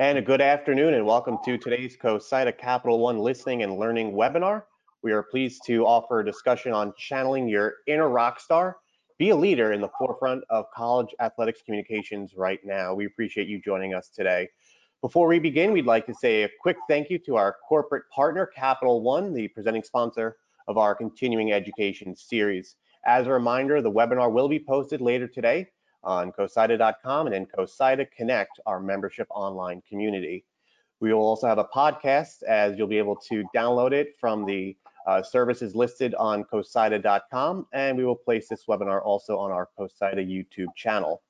And a good afternoon and welcome to today's COSIDA Capital One Listening and Learning webinar. We are pleased to offer a discussion on channeling your inner rock star. Be a leader in the forefront of college athletics communications right now. We appreciate you joining us today. Before we begin, we'd like to say a quick thank you to our corporate partner, Capital One, the presenting sponsor of our continuing education series. As a reminder, the webinar will be posted later today on cosida.com and in COSIDA Connect, our membership online community. We will also have a podcast as you'll be able to download it from the uh, services listed on cosida.com and we will place this webinar also on our COSIDA YouTube channel.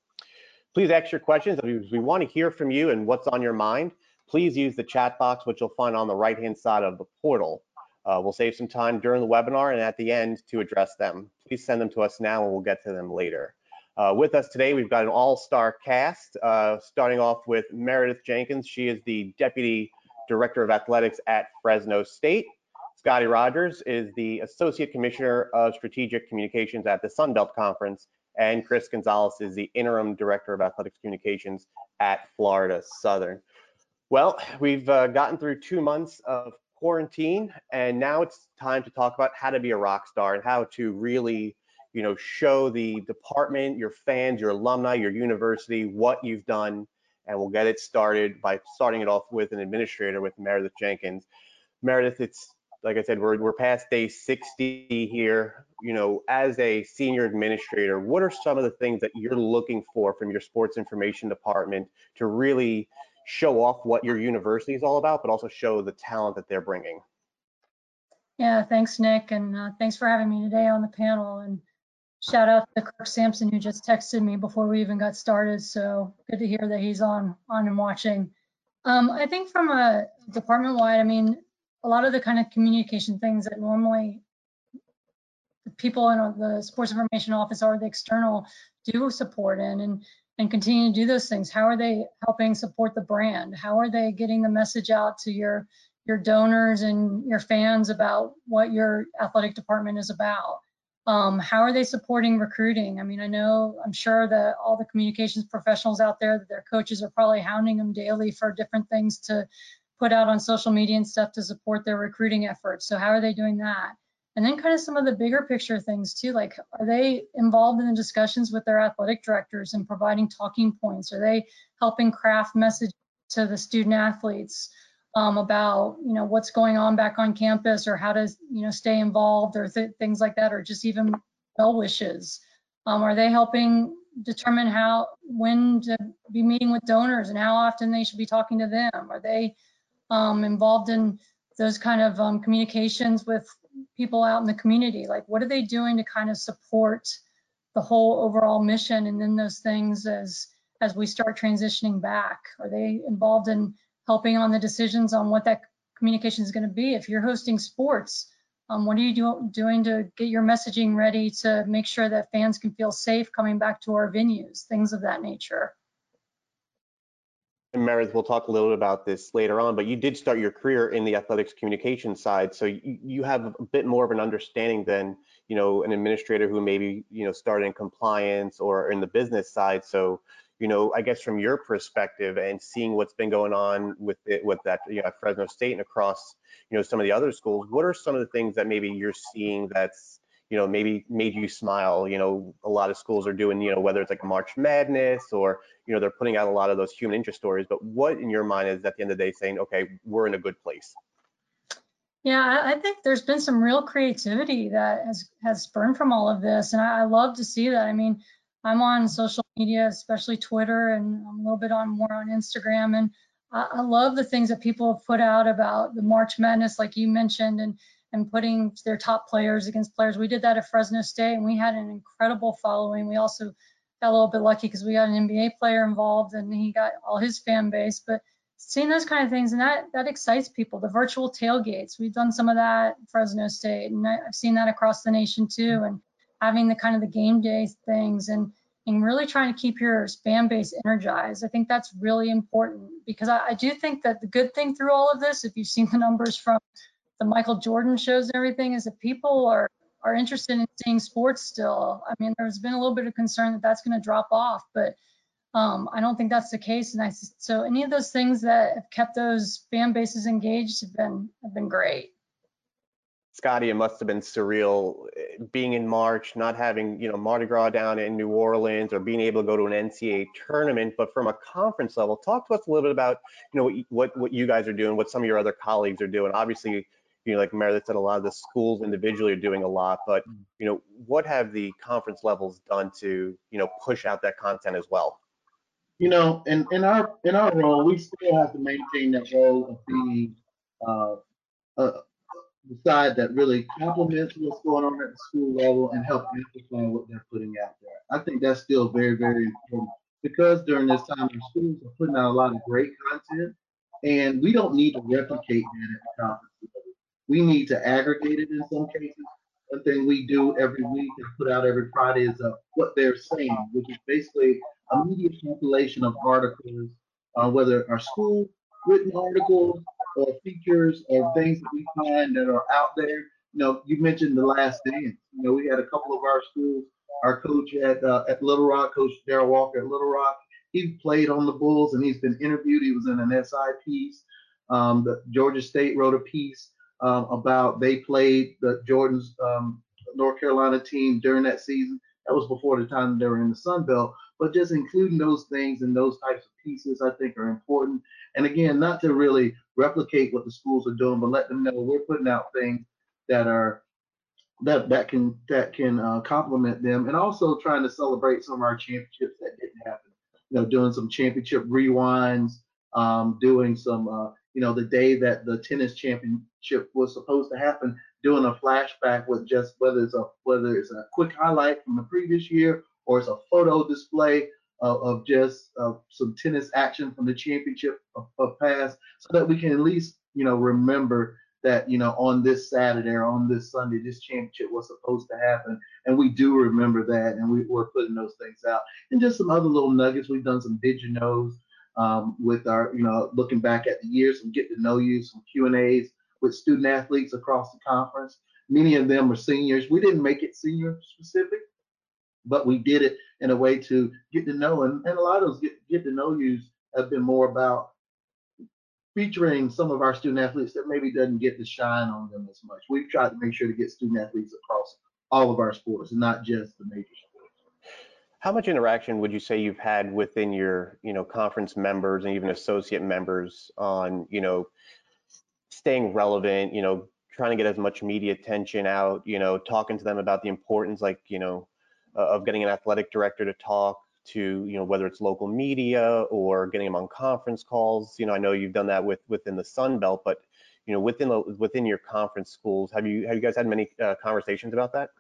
Please ask your questions. We want to hear from you and what's on your mind. Please use the chat box, which you'll find on the right-hand side of the portal. Uh, we'll save some time during the webinar and at the end to address them. Please send them to us now and we'll get to them later. Uh, with us today, we've got an all-star cast, uh, starting off with Meredith Jenkins. She is the Deputy Director of Athletics at Fresno State. Scottie Rodgers is the Associate Commissioner of Strategic Communications at the Sun Belt Conference. And Chris Gonzales is the Interim Director of Athletics Communications at Florida Southern. Well, we've uh, gotten through two months of quarantine, and now it's time to talk about how to be a rock star and how to really you know, show the department, your fans, your alumni, your university, what you've done, and we'll get it started by starting it off with an administrator with Meredith Jenkins. Meredith, it's like I said, we're, we're past day 60 here. You know, as a senior administrator, what are some of the things that you're looking for from your sports information department to really show off what your university is all about, but also show the talent that they're bringing? Yeah, thanks, Nick, and uh, thanks for having me today on the panel. And shout out to Kirk Sampson who just texted me before we even got started. So good to hear that he's on on and watching. Um, I think from a department wide, I mean, a lot of the kind of communication things that normally people in the sports information office or the external do support in and and continue to do those things. How are they helping support the brand? How are they getting the message out to your your donors and your fans about what your athletic department is about? Um, how are they supporting recruiting? I mean, I know, I'm sure that all the communications professionals out there, their coaches are probably hounding them daily for different things to put out on social media and stuff to support their recruiting efforts. So how are they doing that? And then kind of some of the bigger picture things too, like are they involved in the discussions with their athletic directors and providing talking points? Are they helping craft message to the student athletes? Um, about you know what's going on back on campus or how to you know stay involved or th things like that or just even well wishes. Um, are they helping determine how when to be meeting with donors and how often they should be talking to them? Are they um, involved in those kind of um, communications with people out in the community? Like what are they doing to kind of support the whole overall mission and then those things as as we start transitioning back? Are they involved in helping on the decisions on what that communication is going to be. If you're hosting sports, um, what are you do, doing to get your messaging ready to make sure that fans can feel safe coming back to our venues, things of that nature. And Meredith, we'll talk a little bit about this later on, but you did start your career in the athletics communication side, so you, you have a bit more of an understanding than you know an administrator who maybe you know started in compliance or in the business side. So you know, I guess from your perspective and seeing what's been going on with it, with that, you know, at Fresno State and across, you know, some of the other schools, what are some of the things that maybe you're seeing that's, you know, maybe made you smile? You know, a lot of schools are doing, you know, whether it's like March Madness or, you know, they're putting out a lot of those human interest stories. But what in your mind is at the end of the day saying, okay, we're in a good place? Yeah, I think there's been some real creativity that has has spurned from all of this, and I, I love to see that. I mean, I'm on social media, especially Twitter, and I'm a little bit on more on Instagram. And I, I love the things that people have put out about the March Madness, like you mentioned, and and putting their top players against players. We did that at Fresno State, and we had an incredible following. We also got a little bit lucky because we got an NBA player involved, and he got all his fan base. But seeing those kind of things, and that that excites people. The virtual tailgates, we've done some of that at Fresno State, and I've seen that across the nation too. And having the kind of the game day things and and really trying to keep your fan base energized. I think that's really important because I, I, do think that the good thing through all of this, if you've seen the numbers from the Michael Jordan shows and everything, is that people are are interested in seeing sports still. I mean, there's been a little bit of concern that that's going to drop off, but Um, I don't think that's the case. And I, so any of those things that have kept those fan bases engaged have been, have been great. Scottie, it must have been surreal eh, being in March, not having, you know, Mardi Gras down in New Orleans or being able to go to an NCAA tournament, but from a conference level, talk to us a little bit about, you know, what you- what, what you guys are doing, what some of your other colleagues are doing. Obviously, you know, like Meredith said, a lot of the schools individually are doing a lot, but, you know, what have the conference levels done to, you know, push out that content as well? you know, in, in our in our role, we still have to maintain that role of being uh, uh, the side that really complements what's going on at the school level and help amplify what they're putting out there. I think that's still very, very important because during this time, the schools are putting out a lot of great content, and we don't need to replicate that at the conference. We need to aggregate it in some cases. One thing we do every week and put out every Friday is uh, what they're saying, which is basically a media compilation of articles, uh, whether our school written articles or features or things that we find that are out there. You know, you mentioned the last dance. You know, we had a couple of our schools. Our coach at uh, at Little Rock, Coach Darrell Walker at Little Rock, he played on the Bulls and he's been interviewed. He was in an SI piece. Um, the Georgia State wrote a piece um, about they played the Jordan's um, North Carolina team during that season. That was before the time they were in the Sun Belt. But just including those things and those types of pieces, I think, are important. And again, not to really replicate what the schools are doing, but let them know we're putting out things that are that that can that can uh, complement them, and also trying to celebrate some of our championships that didn't happen. You know, doing some championship rewinds, um, doing some uh, you know the day that the tennis championship was supposed to happen, doing a flashback with just whether it's a whether it's a quick highlight from the previous year or it's a photo display of, of just uh, some tennis action from the championship of, of past, so that we can at least you know remember that you know on this Saturday or on this Sunday this championship was supposed to happen, and we do remember that, and we, we're putting those things out, and just some other little nuggets. We've done some did you knows um, with our you know looking back at the years, some get to know you, some Q and A's with student athletes across the conference. Many of them are seniors. We didn't make it senior specific, but we did it in a way to get to know, and, and a lot of those get, get to know yous have been more about featuring some of our student athletes that maybe doesn't get to shine on them as much. We've tried to make sure to get student athletes across all of our sports and not just the major sports. How much interaction would you say you've had within your, you know, conference members and even associate members on, you know, staying relevant, you know, trying to get as much media attention out, you know, talking to them about the importance, like, you know, of getting an athletic director to talk to, you know, whether it's local media or getting them on conference calls. You know, I know you've done that with within the Sun Belt, but you know, within the within your conference schools, have you have you guys had many uh, conversations about that?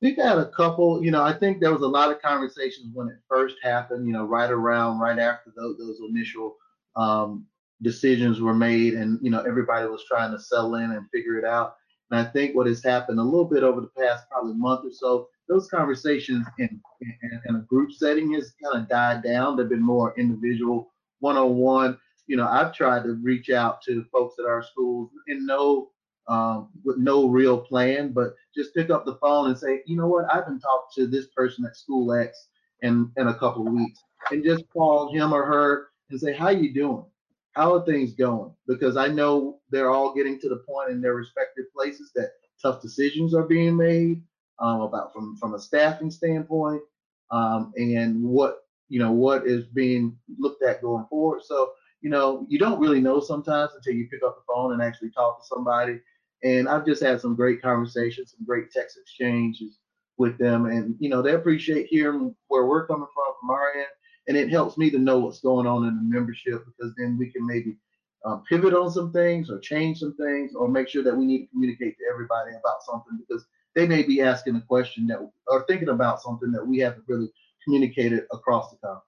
We've had a couple, you know, I think there was a lot of conversations when it first happened, you know, right around, right after those, those initial um, decisions were made and, you know, everybody was trying to settle in and figure it out. And I think what has happened a little bit over the past probably month or so, those conversations in, in, in a group setting has kind of died down. They've been more individual, one-on-one. You know, I've tried to reach out to folks at our schools in no um, with no real plan, but just pick up the phone and say, you know what, I haven't talked to this person at school X in, in a couple of weeks, and just call him or her and say, how you doing? How are things going? Because I know they're all getting to the point in their respective places that tough decisions are being made um, about from from a staffing standpoint, um, and what you know what is being looked at going forward. So you know you don't really know sometimes until you pick up the phone and actually talk to somebody. And I've just had some great conversations, some great text exchanges with them, and you know they appreciate hearing where we're coming from from our end, and it helps me to know what's going on in the membership because then we can maybe um, pivot on some things or change some things or make sure that we need to communicate to everybody about something because they may be asking a question that or thinking about something that we haven't really communicated across the conference.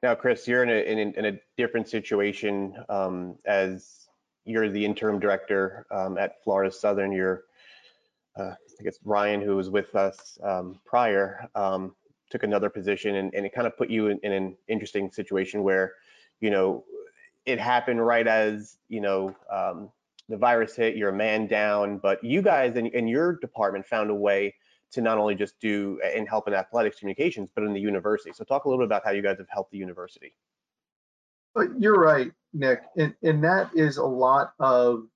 Now, Chris, you're in a in in a different situation um, as you're the interim director um, at Florida Southern. You're, uh, I guess Ryan, who was with us um, prior, um, took another position, and, and, it kind of put you in, in, an interesting situation where, you know, it happened right as you know um, the virus hit. You're a man down, but you guys in, in your department found a way to not only just do and help in athletics communications, but in the university. So talk a little bit about how you guys have helped the university. You're right, Nick, and, and that is a lot of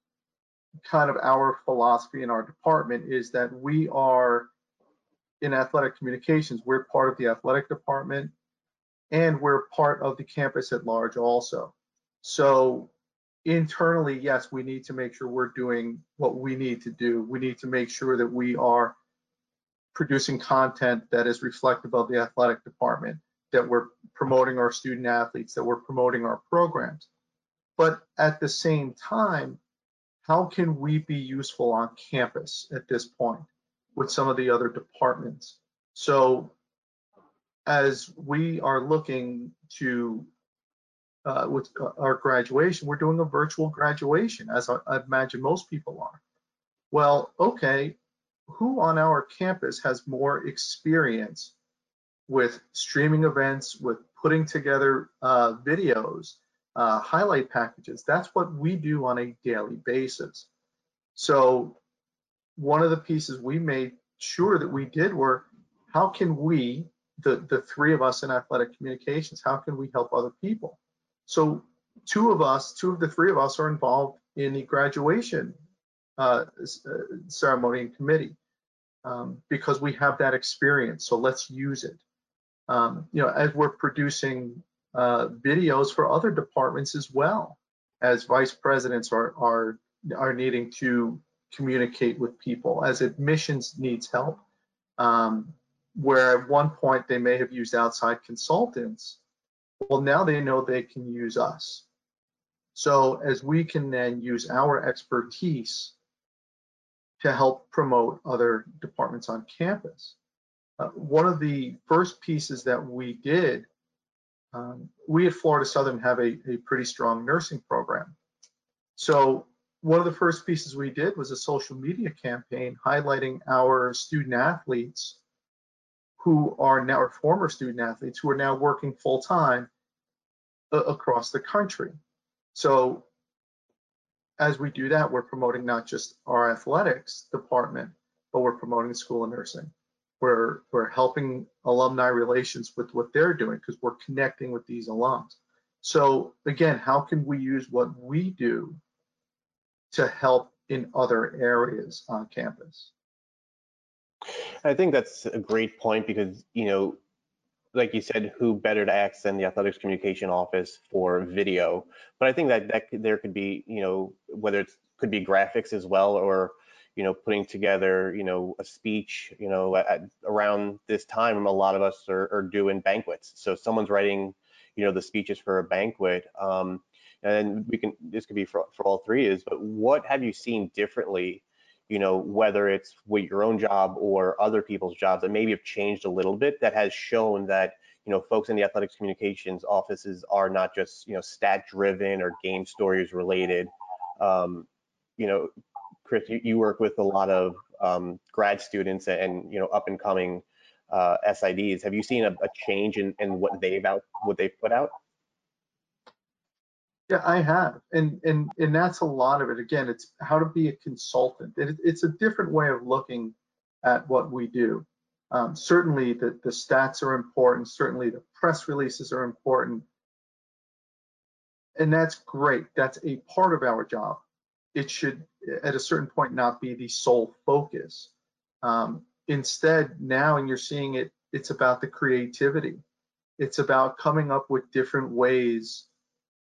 kind of our philosophy in our department is that we are in athletic communications, we're part of the athletic department and we're part of the campus at large also. So internally, yes, we need to make sure we're doing what we need to do. We need to make sure that we are producing content that is reflective of the athletic department, that we're promoting our student athletes, that we're promoting our programs. But at the same time, how can we be useful on campus at this point with some of the other departments? So as we are looking to uh, with our graduation, we're doing a virtual graduation, as I, I imagine most people are. Well, okay, who on our campus has more experience with streaming events, with putting together uh, videos, uh, highlight packages? That's what we do on a daily basis. So one of the pieces we made sure that we did were how can we, the, the three of us in athletic communications, how can we help other people? So two of us, two of the three of us are involved in the graduation uh, uh, ceremony and committee um, because we have that experience. So let's use it. Um, you know, as we're producing uh, videos for other departments as well, as vice presidents are are are needing to communicate with people, as admissions needs help. Um, where at one point they may have used outside consultants, well, now they know they can use us. So as we can then use our expertise to help promote other departments on campus. Uh, one of the first pieces that we did, um, we at Florida Southern have a, a pretty strong nursing program. So one of the first pieces we did was a social media campaign highlighting our student athletes who are now or former student athletes who are now working full time uh, across the country. So as we do that, we're promoting not just our athletics department, but we're promoting the school of nursing. We're we're helping alumni relations with what they're doing because we're connecting with these alums. So again, how can we use what we do to help in other areas on campus? I think that's a great point because, you know, like you said, who better to ask than the athletics communication office for video? But I think that, that there could be, you know, whether it could be graphics as well, or, you know, putting together, you know, a speech, you know, at, around this time, a lot of us are, are doing banquets. So someone's writing, you know, the speeches for a banquet. Um, and we can, this could be for, for all three is, but what have you seen differently you know, whether it's with your own job or other people's jobs that maybe have changed a little bit that has shown that, you know, folks in the athletics communications offices are not just, you know, stat driven or game stories related. Um, you know, Chris, you, work with a lot of um, grad students and, you know, up and coming uh, SIDs. Have you seen a, a change in, in what they've out, what they've put out? Yeah, I have, and and and that's a lot of it. Again, it's how to be a consultant. It, it's a different way of looking at what we do. Um, certainly, the the stats are important. Certainly, the press releases are important, and that's great. That's a part of our job. It should, at a certain point, not be the sole focus. Um, instead, now, and you're seeing it, it's about the creativity. It's about coming up with different ways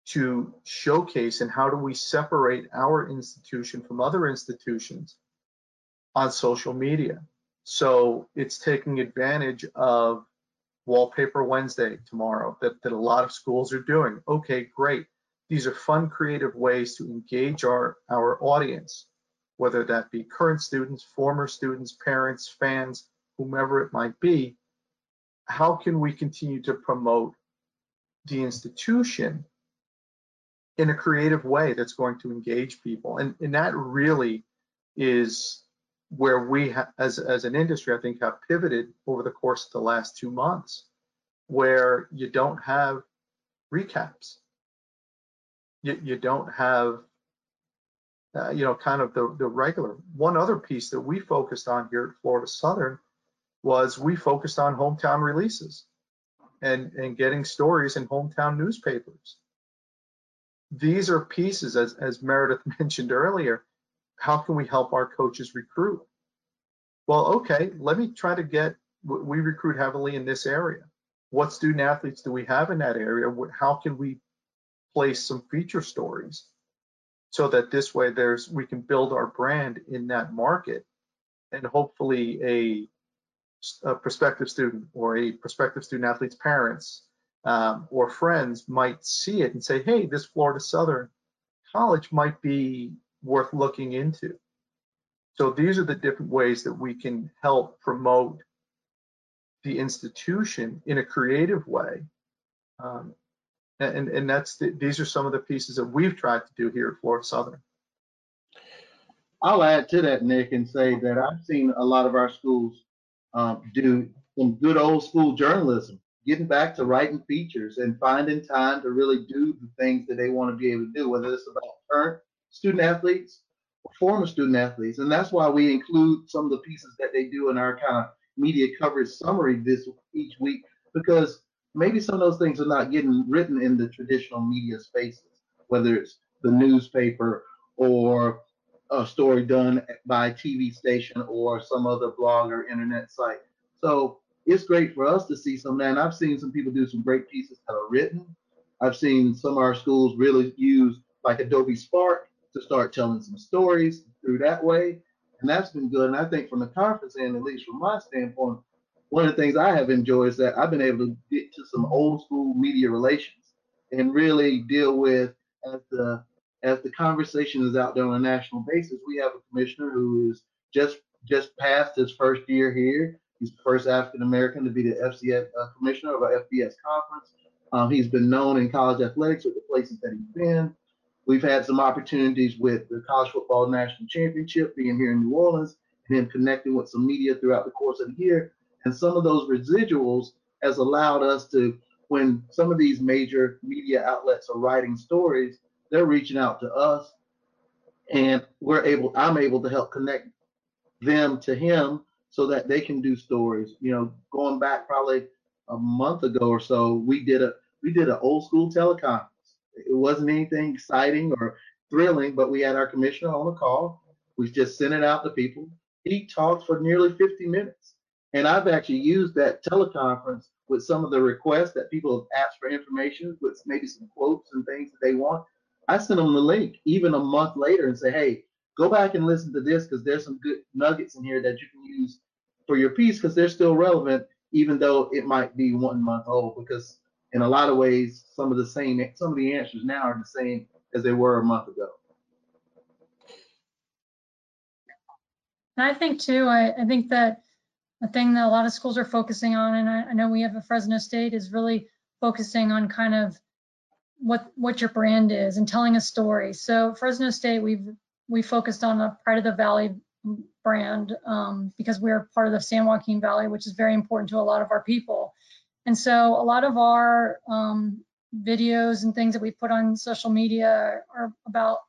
to showcase and how do we separate our institution from other institutions on social media. So it's taking advantage of Wallpaper Wednesday tomorrow that, that a lot of schools are doing. Okay, great. These are fun, creative ways to engage our, our audience, whether that be current students, former students, parents, fans, whomever it might be. How can we continue to promote the institution in a creative way that's going to engage people. And, and that really is where we, as, as an industry, I think, have pivoted over the course of the last two months, where you don't have recaps. You, you don't have, uh, you know, kind of the, the regular. One other piece that we focused on here at Florida Southern was we focused on hometown releases and, and getting stories in hometown newspapers. These are pieces, as, as Meredith mentioned earlier, how can we help our coaches recruit? Well, okay, let me try to get, we recruit heavily in this area. What student athletes do we have in that area? How can we place some feature stories? So that this way there's, we can build our brand in that market and hopefully a, a prospective student or a prospective student athlete's parents um, or friends might see it and say, hey, this Florida Southern college might be worth looking into. So these are the different ways that we can help promote the institution in a creative way. Um, and, and that's the, these are some of the pieces that we've tried to do here at Florida Southern. I'll add to that, Nick, and say that I've seen a lot of our schools um, do some good old school journalism, getting back to writing features and finding time to really do the things that they want to be able to do, whether it's about current student athletes or former student athletes. And that's why we include some of the pieces that they do in our kind of media coverage summary this each week, because maybe some of those things are not getting written in the traditional media spaces, whether it's the newspaper or a story done by a TV station or some other blog or internet site. So it's great for us to see some of that. And I've seen some people do some great pieces that are written. I've seen some of our schools really use like Adobe Spark to start telling some stories through that way. And that's been good. And I think from the conference end, at least from my standpoint, one of the things I have enjoyed is that I've been able to get to some old school media relations and really deal with as the as the conversation is out there on a national basis. We have a commissioner who is just just passed his first year here. He's the first African American to be the FCS uh, commissioner of our FBS conference. Um, he's been known in college athletics with the places that he's been. We've had some opportunities with the college football national championship being here in New Orleans and him connecting with some media throughout the course of the year. And some of those residuals has allowed us to, when some of these major media outlets are writing stories, they're reaching out to us and we're able, I'm able to help connect them to him so that they can do stories. You know, going back probably a month ago or so, we did a we did an old school teleconference. It wasn't anything exciting or thrilling, but we had our commissioner on the call. We just sent it out to people. He talked for nearly 50 minutes. And I've actually used that teleconference with some of the requests that people have asked for information with maybe some quotes and things that they want. I sent them the link even a month later and say, hey, go back and listen to this because there's some good nuggets in here that you can use for your piece because they're still relevant, even though it might be one month old. Because in a lot of ways, some of the same, some of the answers now are the same as they were a month ago. I think too, I, I think that a thing that a lot of schools are focusing on, and I, I know we have at Fresno State, is really focusing on kind of what what your brand is and telling a story. So Fresno State, we've we focused on the Pride of the Valley brand um, because we're part of the San Joaquin Valley, which is very important to a lot of our people. And so a lot of our um, videos and things that we put on social media are about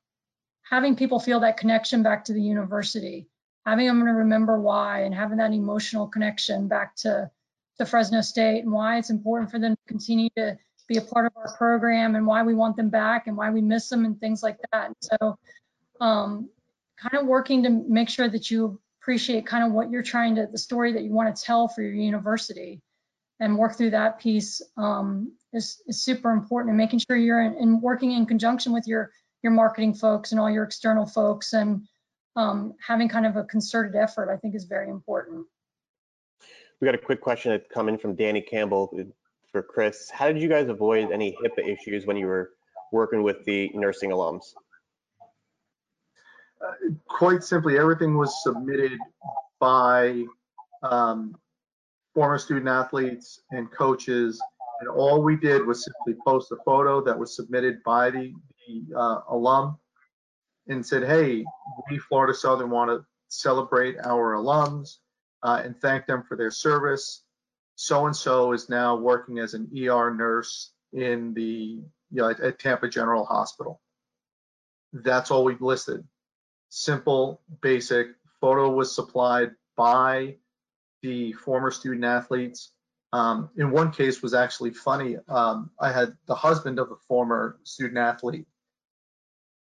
having people feel that connection back to the university, having them to remember why and having that emotional connection back to, to Fresno State and why it's important for them to continue to be a part of our program and why we want them back and why we miss them and things like that. So um, kind of working to make sure that you appreciate kind of what you're trying to, the story that you want to tell for your university and work through that piece um, is, is super important and making sure you're in, in, working in conjunction with your, your marketing folks and all your external folks and um, having kind of a concerted effort, I think is very important. We got a quick question that's coming from Danny Campbell for Chris. How did you guys avoid any HIPAA issues when you were working with the nursing alums? Quite simply, everything was submitted by um, former student athletes and coaches. And all we did was simply post a photo that was submitted by the, the uh, alum and said, hey, we Florida Southern want to celebrate our alums uh, and thank them for their service. So-and-so is now working as an ER nurse in the, you know, at, at Tampa General Hospital. That's all we've listed simple, basic photo was supplied by the former student athletes. Um, in one case was actually funny. Um, I had the husband of a former student athlete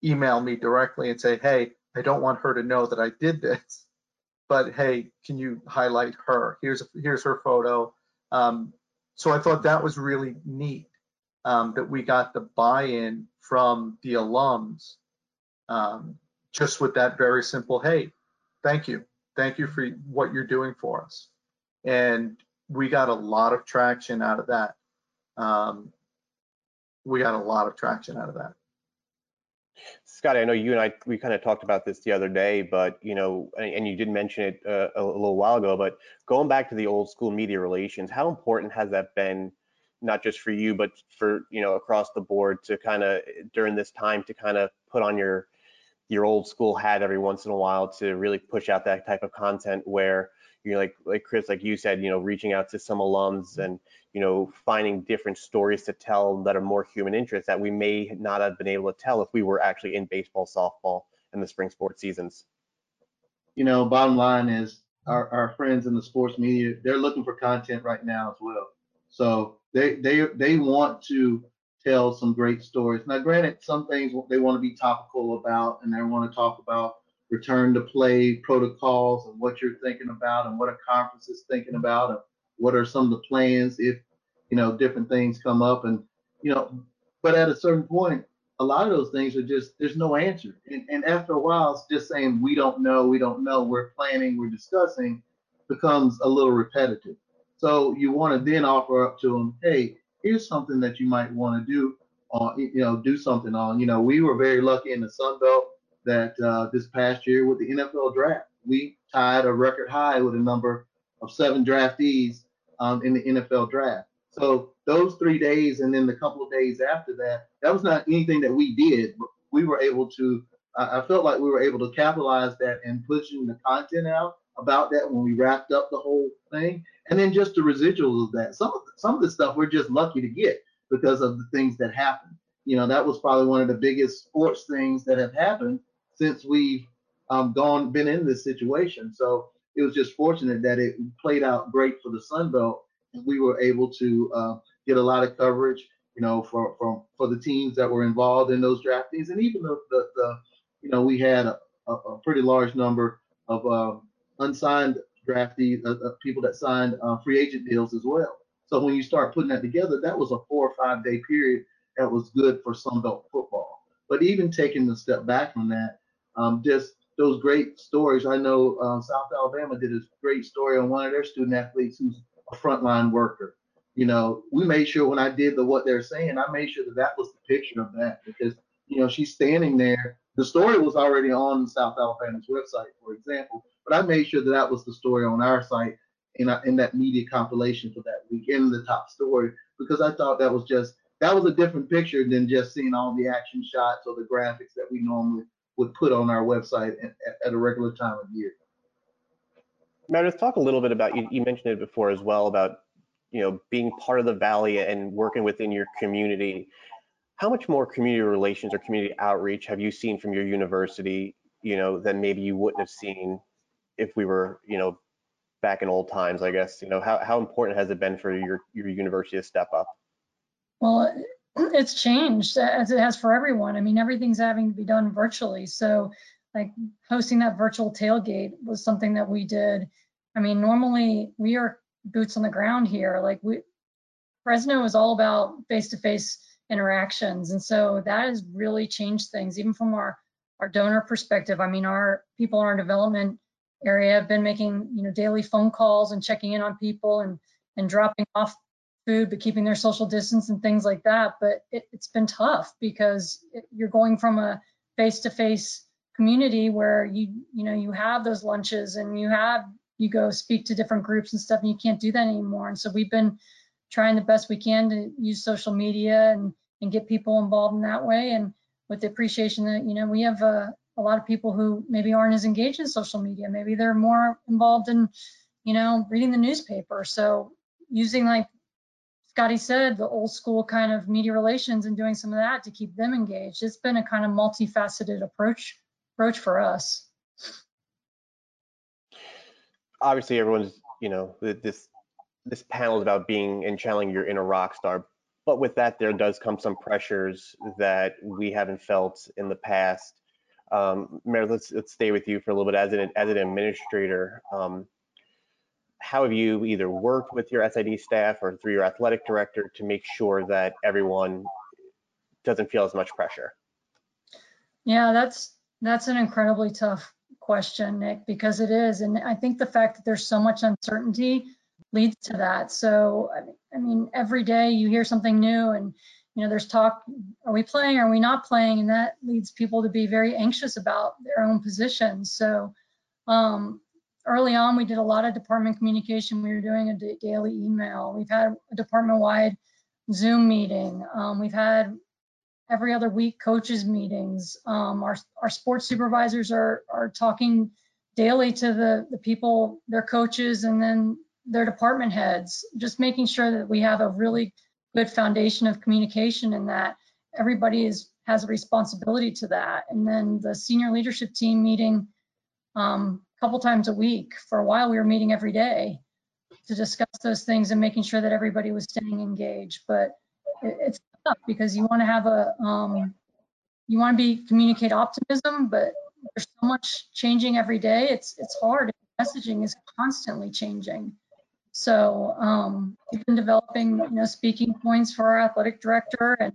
email me directly and say, "Hey, I don't want her to know that I did this, but hey, can you highlight her? Here's here's her photo." Um, so I thought that was really neat um, that we got the buy-in from the alums um, just with that very simple, "Hey, thank you, thank you for what you're doing for us," and we got a lot of traction out of that. Um, we got a lot of traction out of that. Scottie, I know you and I we kind of talked about this the other day, but you know, and, you did mention it uh, a little while ago. But going back to the old school media relations, how important has that been, not just for you, but for you know across the board to kind of during this time to kind of put on your your old school hat every once in a while to really push out that type of content where you're like like Chris, like you said, you know, reaching out to some alums and you know finding different stories to tell that are more human interest that we may not have been able to tell if we were actually in baseball, softball, and the spring sports seasons. You know, bottom line is our, our friends in the sports media, they're looking for content right now as well. So they they they want to tell some great stories. Now, granted, some things they want to be topical about, and they want to talk about return to play protocols and what you're thinking about and what a conference is thinking about and what are some of the plans if you know different things come up and you know but at a certain point a lot of those things are just there's no answer and, and after a while it's just saying we don't know we don't know we're planning we're discussing becomes a little repetitive so you want to then offer up to them hey here's something that you might want to do on you know do something on you know we were very lucky in the sun belt that uh, this past year with the nfl draft we tied a record high with a number of seven draftees um, in the NFL draft. So those three days and then the couple of days after that, that was not anything that we did, but we were able to. I felt like we were able to capitalize that and pushing the content out about that when we wrapped up the whole thing, and then just the residuals of that. Some of the, some of the stuff we're just lucky to get because of the things that happened. You know, that was probably one of the biggest sports things that have happened since we've um, gone been in this situation. So it was just fortunate that it played out great for the Sun Belt, and we were able to uh, get a lot of coverage, you know, for for for the teams that were involved in those draftings, and even the the, the you know we had a, a, pretty large number of uh, unsigned draftees, uh, uh, people that signed uh, free agent deals as well. So when you start putting that together, that was a four or five day period that was good for Sun Belt football. But even taking a step back from that, um, just those great stories. I know uh, South Alabama did a great story on one of their student athletes who's a frontline worker. You know, we made sure when I did the what they're saying, I made sure that that was the picture of that because you know she's standing there. The story was already on South Alabama's website, for example, but I made sure that that was the story on our site in, uh, in that media compilation for that week in the top story because I thought that was just that was a different picture than just seeing all the action shots or the graphics that we normally would put on our website at, at a regular time of year. Meredith, talk a little bit about you, you mentioned it before as well about you know being part of the valley and working within your community. How much more community relations or community outreach have you seen from your university, you know, than maybe you wouldn't have seen if we were, you know, back in old times, I guess, you know, how, how important has it been for your, your university to step up? Well, it's changed as it has for everyone. I mean, everything's having to be done virtually. So, like hosting that virtual tailgate was something that we did. I mean, normally we are boots on the ground here. Like we, Fresno is all about face-to-face interactions, and so that has really changed things, even from our our donor perspective. I mean, our people in our development area have been making you know daily phone calls and checking in on people and and dropping off food, but keeping their social distance and things like that. But it, has been tough because it, you're going from a face-to-face community where you you know you have those lunches and you have you go speak to different groups and stuff, and you can't do that anymore. And so we've been trying the best we can to use social media and and get people involved in that way. And with the appreciation that you know we have a, a lot of people who maybe aren't as engaged in social media. Maybe they're more involved in you know reading the newspaper. So using like Scottie said, the old school kind of media relations and doing some of that to keep them engaged. It's been a kind of multifaceted approach approach for us. Obviously, everyone's you know, this this panel is about being and channeling your inner rock star. But with that, there does come some pressures that we haven't felt in the past. Um, let's, let's stay with you for a little bit as an as an administrator. Um, how have you either worked with your SID staff or through your athletic director to make sure that everyone doesn't feel as much pressure? Yeah, that's that's an incredibly tough question, Nick, because it is, and I think the fact that there's so much uncertainty leads to that. So, I mean, every day you hear something new, and you know, there's talk: are we playing? Are we not playing? And that leads people to be very anxious about their own positions. So, um, early on, we did a lot of department communication. We were doing a daily email. We've had a department-wide Zoom meeting. Um, we've had every other week coaches meetings. Um, our, our sports supervisors are, are talking daily to the, the people, their coaches, and then their department heads, just making sure that we have a really good foundation of communication and that everybody is, has a responsibility to that. And then the senior leadership team meeting um, a couple times a week. For a while, we were meeting every day to discuss those things and making sure that everybody was staying engaged. But it, it's tough because you want to have a um, you want to be communicate optimism, but there's so much changing every day. It's it's hard. Messaging is constantly changing. So um, we've been developing you know speaking points for our athletic director and,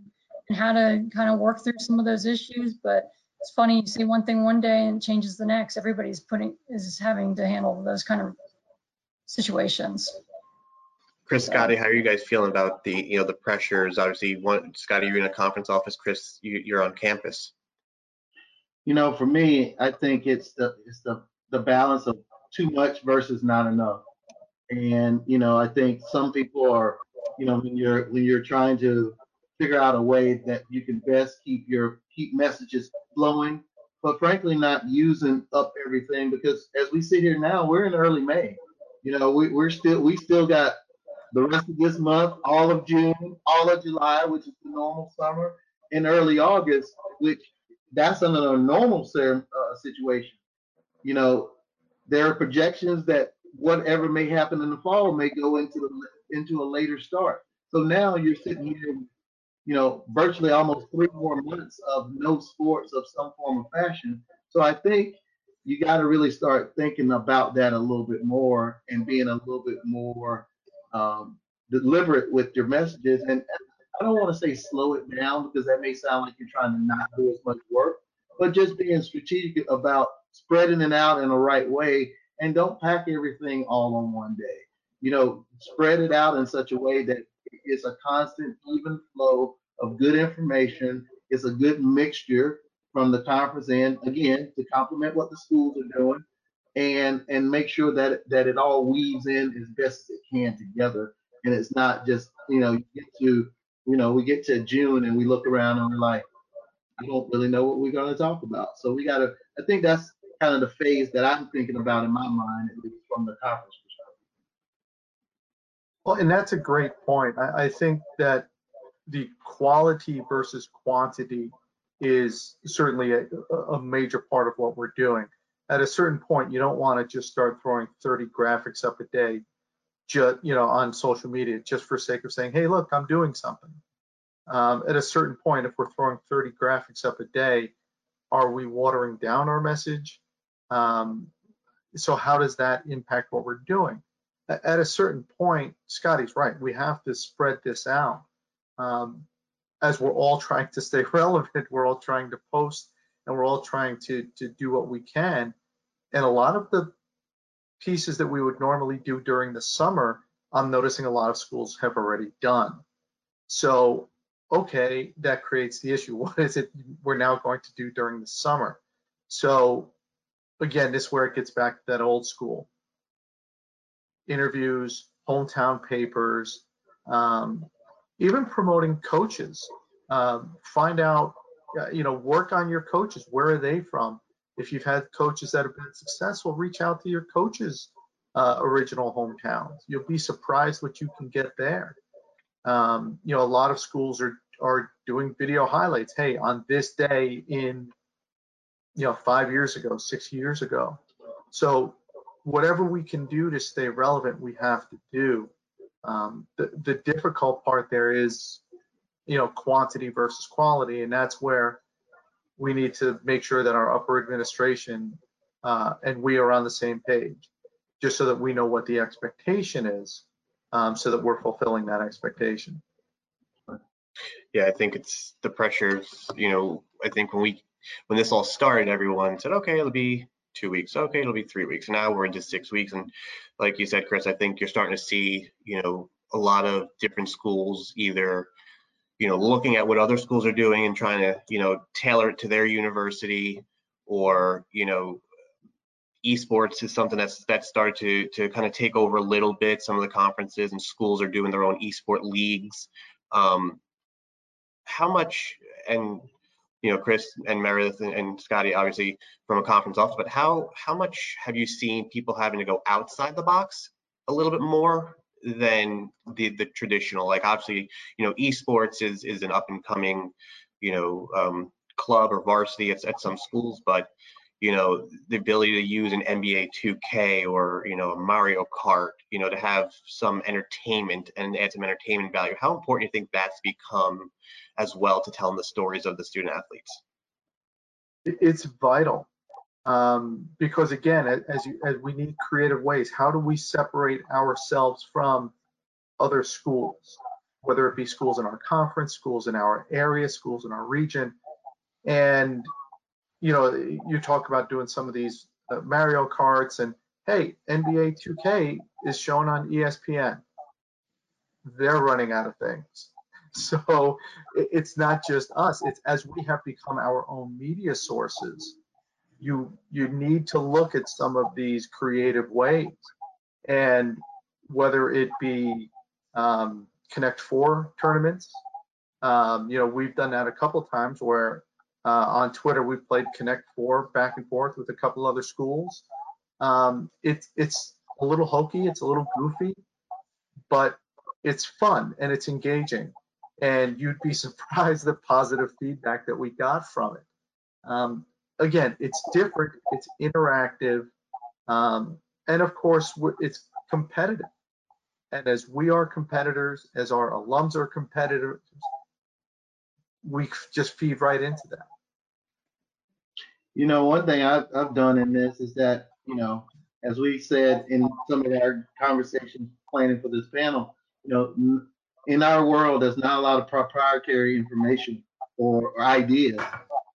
and how to kind of work through some of those issues. But it's funny you see one thing one day and it changes the next. Everybody's putting is having to handle those kind of situations. Chris, Scottie, how are you guys feeling about the, you know, the pressures? Obviously, one, Scottie, you're in a conference office. Chris, you, you're on campus. You know, for me, I think it's the it's the the balance of too much versus not enough. And you know, I think some people are, you know, when you're when you're trying to figure out a way that you can best keep your keep messages flowing, but frankly, not using up everything because as we sit here now, we're in early May. You know, we, we're still we still got the rest of this month, all of June, all of July, which is the normal summer, and early August, which that's under a normal uh, situation. You know, there are projections that whatever may happen in the fall may go into the into a later start. So now you're sitting here, you know, virtually almost three more months of no sports of some form of fashion. So I think you got to really start thinking about that a little bit more and being a little bit more um, deliberate with your messages. And I don't want to say slow it down because that may sound like you're trying to not do as much work, but just being strategic about spreading it out in the right way and don't pack everything all on one day. You know, spread it out in such a way that it's a constant, even flow of good information. It's a good mixture from the conference end, again, to complement what the schools are doing and and make sure that that it all weaves in as best as it can together and it's not just you know you get to you know we get to june and we look around and we're like i don't really know what we're going to talk about so we got to i think that's kind of the phase that i'm thinking about in my mind at least from the conference perspective well and that's a great point i, I think that the quality versus quantity is certainly a, a major part of what we're doing at a certain point, you don't want to just start throwing 30 graphics up a day, just you know, on social media just for sake of saying, "Hey, look, I'm doing something." Um, at a certain point, if we're throwing 30 graphics up a day, are we watering down our message? Um, so how does that impact what we're doing? At a certain point, Scottie's right. We have to spread this out. Um, as we're all trying to stay relevant, we're all trying to post and we're all trying to to do what we can. And a lot of the pieces that we would normally do during the summer, I'm noticing a lot of schools have already done. So, okay, that creates the issue. What is it we're now going to do during the summer? So, again, this is where it gets back to that old school interviews, hometown papers, um, even promoting coaches. Um, find out you know, work on your coaches. Where are they from? If you've had coaches that have been successful, reach out to your coaches' uh, original hometowns. You'll be surprised what you can get there. Um, you know, a lot of schools are are doing video highlights. Hey, on this day in, you know, five years ago, six years ago. So whatever we can do to stay relevant, we have to do. Um, the, the difficult part there is, you know, quantity versus quality, and that's where we need to make sure that our upper administration uh, and we are on the same page, just so that we know what the expectation is, um, so that we're fulfilling that expectation. Yeah, I think it's the pressures, you know, I think when we, when this all started, everyone said, okay, it'll be two weeks. Okay, it'll be three weeks. Now we're into six weeks. And like you said, Chris, I think you're starting to see, you know, a lot of different schools either, you know, looking at what other schools are doing and trying to, you know, tailor it to their university or, you know, esports is something that's that started to to kind of take over a little bit. Some of the conferences and schools are doing their own esport leagues. Um, how much and you know Chris and Meredith and, and Scottie obviously from a conference also, but how how much have you seen people having to go outside the box a little bit more than the the traditional? Like obviously you know esports is is an up and coming you know um, club or varsity at, at some schools, but you know the ability to use an NBA 2K or you know a Mario Kart, you know to have some entertainment and add some entertainment value. How important do you think that's become as well to telling the stories of the student athletes? It's vital um, because again, as you, as we need creative ways, how do we separate ourselves from other schools, whether it be schools in our conference, schools in our area, schools in our region, and you know, you talk about doing some of these uh, Mario Karts and hey, NBA 2K is shown on ESPN. They're running out of things. So it's not just us. It's as we have become our own media sources. You you need to look at some of these creative ways, and whether it be um, Connect Four tournaments. Um, you know, we've done that a couple times where uh, on Twitter we've played Connect Four back and forth with a couple other schools. Um, it's it's a little hokey, it's a little goofy, but it's fun and it's engaging and you'd be surprised the positive feedback that we got from it. Um, again, it's different, it's interactive, um, and of course, it's competitive. And as we are competitors, as our alums are competitors, we just feed right into that. You know, one thing I've, I've done in this is that, you know, as we said in some of our conversations planning for this panel, you know, in our world, there's not a lot of proprietary information or, or ideas.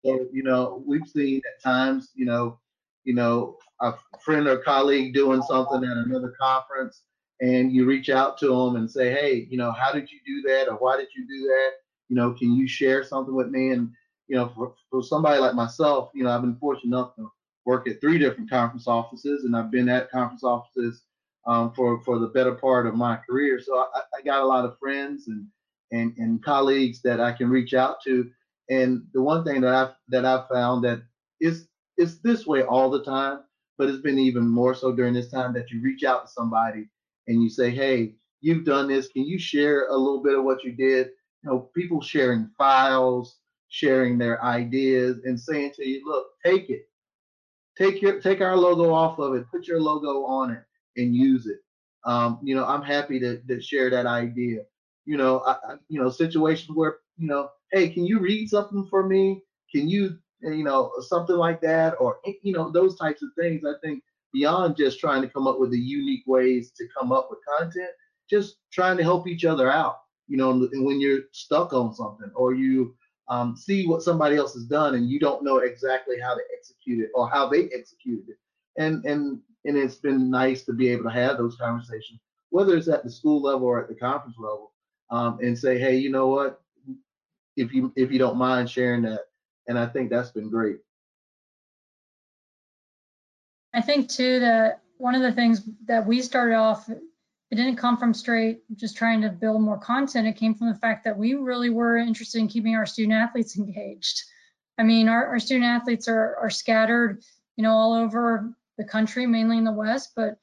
So, you know, we've seen at times, you know, you know, a friend or colleague doing something at another conference, and you reach out to them and say, hey, you know, how did you do that, or why did you do that? You know, can you share something with me? And you know, for, for somebody like myself, you know, I've been fortunate enough to work at three different conference offices, and I've been at conference offices um, for for the better part of my career. So I, I got a lot of friends and, and and colleagues that I can reach out to. And the one thing that I've that I've found that is is this way all the time, but it's been even more so during this time that you reach out to somebody and you say, hey, you've done this. Can you share a little bit of what you did? You know, people sharing files, sharing their ideas, and saying to you, look, take it. Take your take our logo off of it, put your logo on it and use it. Um, you know, I'm happy to, to share that idea. You know, I, you know, situations where, you know, hey, can you read something for me? Can you, you know, something like that, or you know, those types of things. I think beyond just trying to come up with the unique ways to come up with content, just trying to help each other out. You know, when you're stuck on something or you um, see what somebody else has done and you don't know exactly how to execute it or how they executed it, and and and it's been nice to be able to have those conversations, whether it's at the school level or at the conference level, um, and say, hey, you know what, if you if you don't mind sharing that, and I think that's been great. I think too that one of the things that we started off, it didn't come from straight just trying to build more content. It came from the fact that we really were interested in keeping our student athletes engaged. I mean, our, our student athletes are, are scattered, you know, all over the country, mainly in the West, but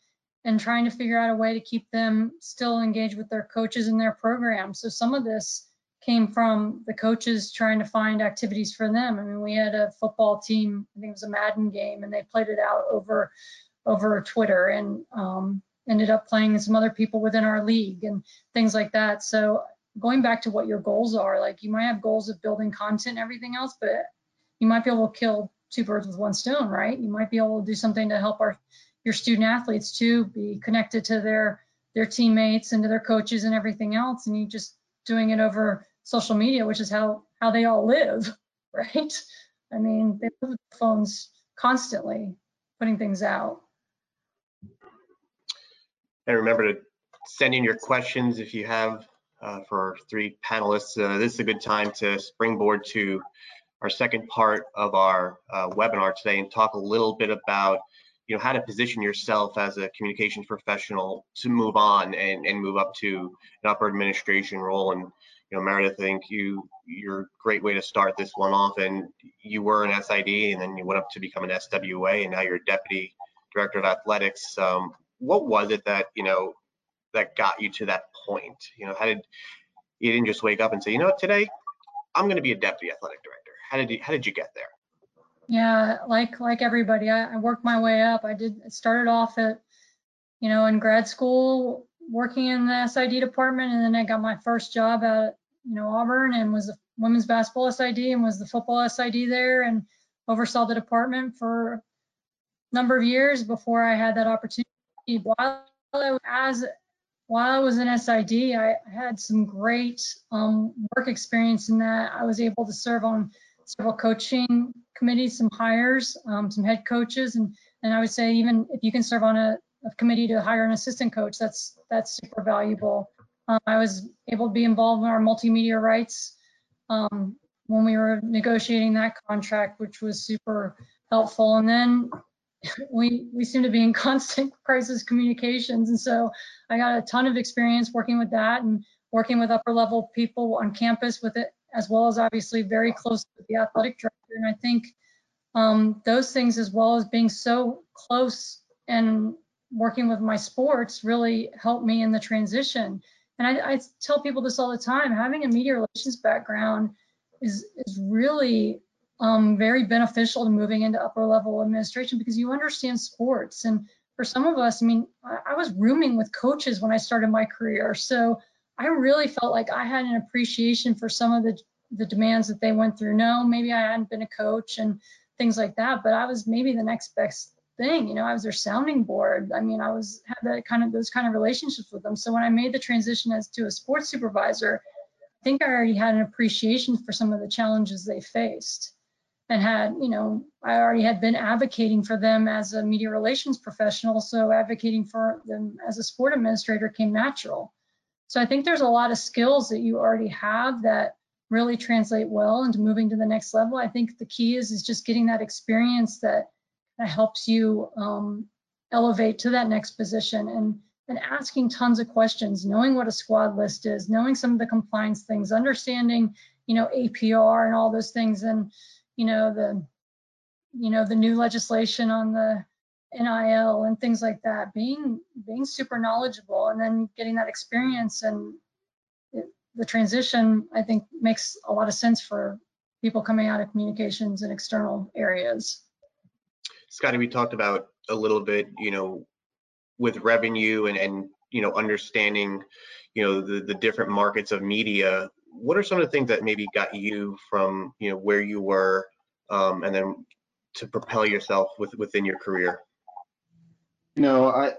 and trying to figure out a way to keep them still engaged with their coaches and their programs. So some of this came from the coaches trying to find activities for them. I mean, we had a football team, I think it was a Madden game, and they played it out over over Twitter and um, ended up playing some other people within our league and things like that. So going back to what your goals are, like you might have goals of building content and everything else, but you might be able to kill two birds with one stone, right? You might be able to do something to help our your student athletes to be connected to their their teammates and to their coaches and everything else, and you just doing it over social media, which is how how they all live, right? I mean, they live with phones constantly, putting things out. And remember to send in your questions if you have uh, for our three panelists. Uh, this is a good time to springboard to our second part of our uh, webinar today and talk a little bit about you know how to position yourself as a communications professional to move on and, and move up to an upper administration role. And you know meredith i think you you're a great way to start this one off. And you were an sid and then you went up to become an swa and now you're deputy director of athletics. Um, what was it that you know that got you to that point you know how did you didn't just wake up and say you know what today i'm going to be a deputy athletic director how did you how did you get there yeah, like like everybody, I, I worked my way up. I did started off at, you know, in grad school working in the SID department, and then I got my first job at you know Auburn and was a women's basketball SID and was the football SID there and oversaw the department for a number of years before I had that opportunity. While I while I was in SID, I had some great um, work experience in that I was able to serve on several coaching committees, some hires, um, some head coaches, and and I would say even if you can serve on a, a committee to hire an assistant coach, that's that's super valuable. Um, I was able to be involved in our multimedia rights um, when we were negotiating that contract, which was super helpful. And then we we seem to be in constant crisis communications, and so I got a ton of experience working with that and working with upper level people on campus with it as well as obviously very close with the athletic director. And I think um, those things, as well as being so close and working with my sports, really helped me in the transition. And I, I tell people this all the time: having a media relations background is is really um, very beneficial to moving into upper level administration because you understand sports. And for some of us, I mean, I, I was rooming with coaches when I started my career, so I really felt like I had an appreciation for some of the the demands that they went through. No, maybe I hadn't been a coach and things like that, but I was maybe the next best thing. You know, I was their sounding board. I mean, I was had that kind of those kind of relationships with them. So when I made the transition as to a sports supervisor, I think I already had an appreciation for some of the challenges they faced and had, you know, I already had been advocating for them as a media relations professional. So advocating for them as a sport administrator came natural. So I think there's a lot of skills that you already have that really translate well into moving to the next level. I think the key is is just getting that experience that, that helps you um, elevate to that next position and and asking tons of questions, knowing what a squad list is, knowing some of the compliance things, understanding you know APR and all those things, and you know the you know the new legislation on the NIL and things like that, being being super knowledgeable and then getting that experience and it, the transition, I think makes a lot of sense for people coming out of communications and external areas. Scottie, we talked about a little bit, you know, with revenue and, and you know, understanding, you know, the, the different markets of media. What are some of the things that maybe got you from, you know, where you were um, and then to propel yourself with, within your career? you know, I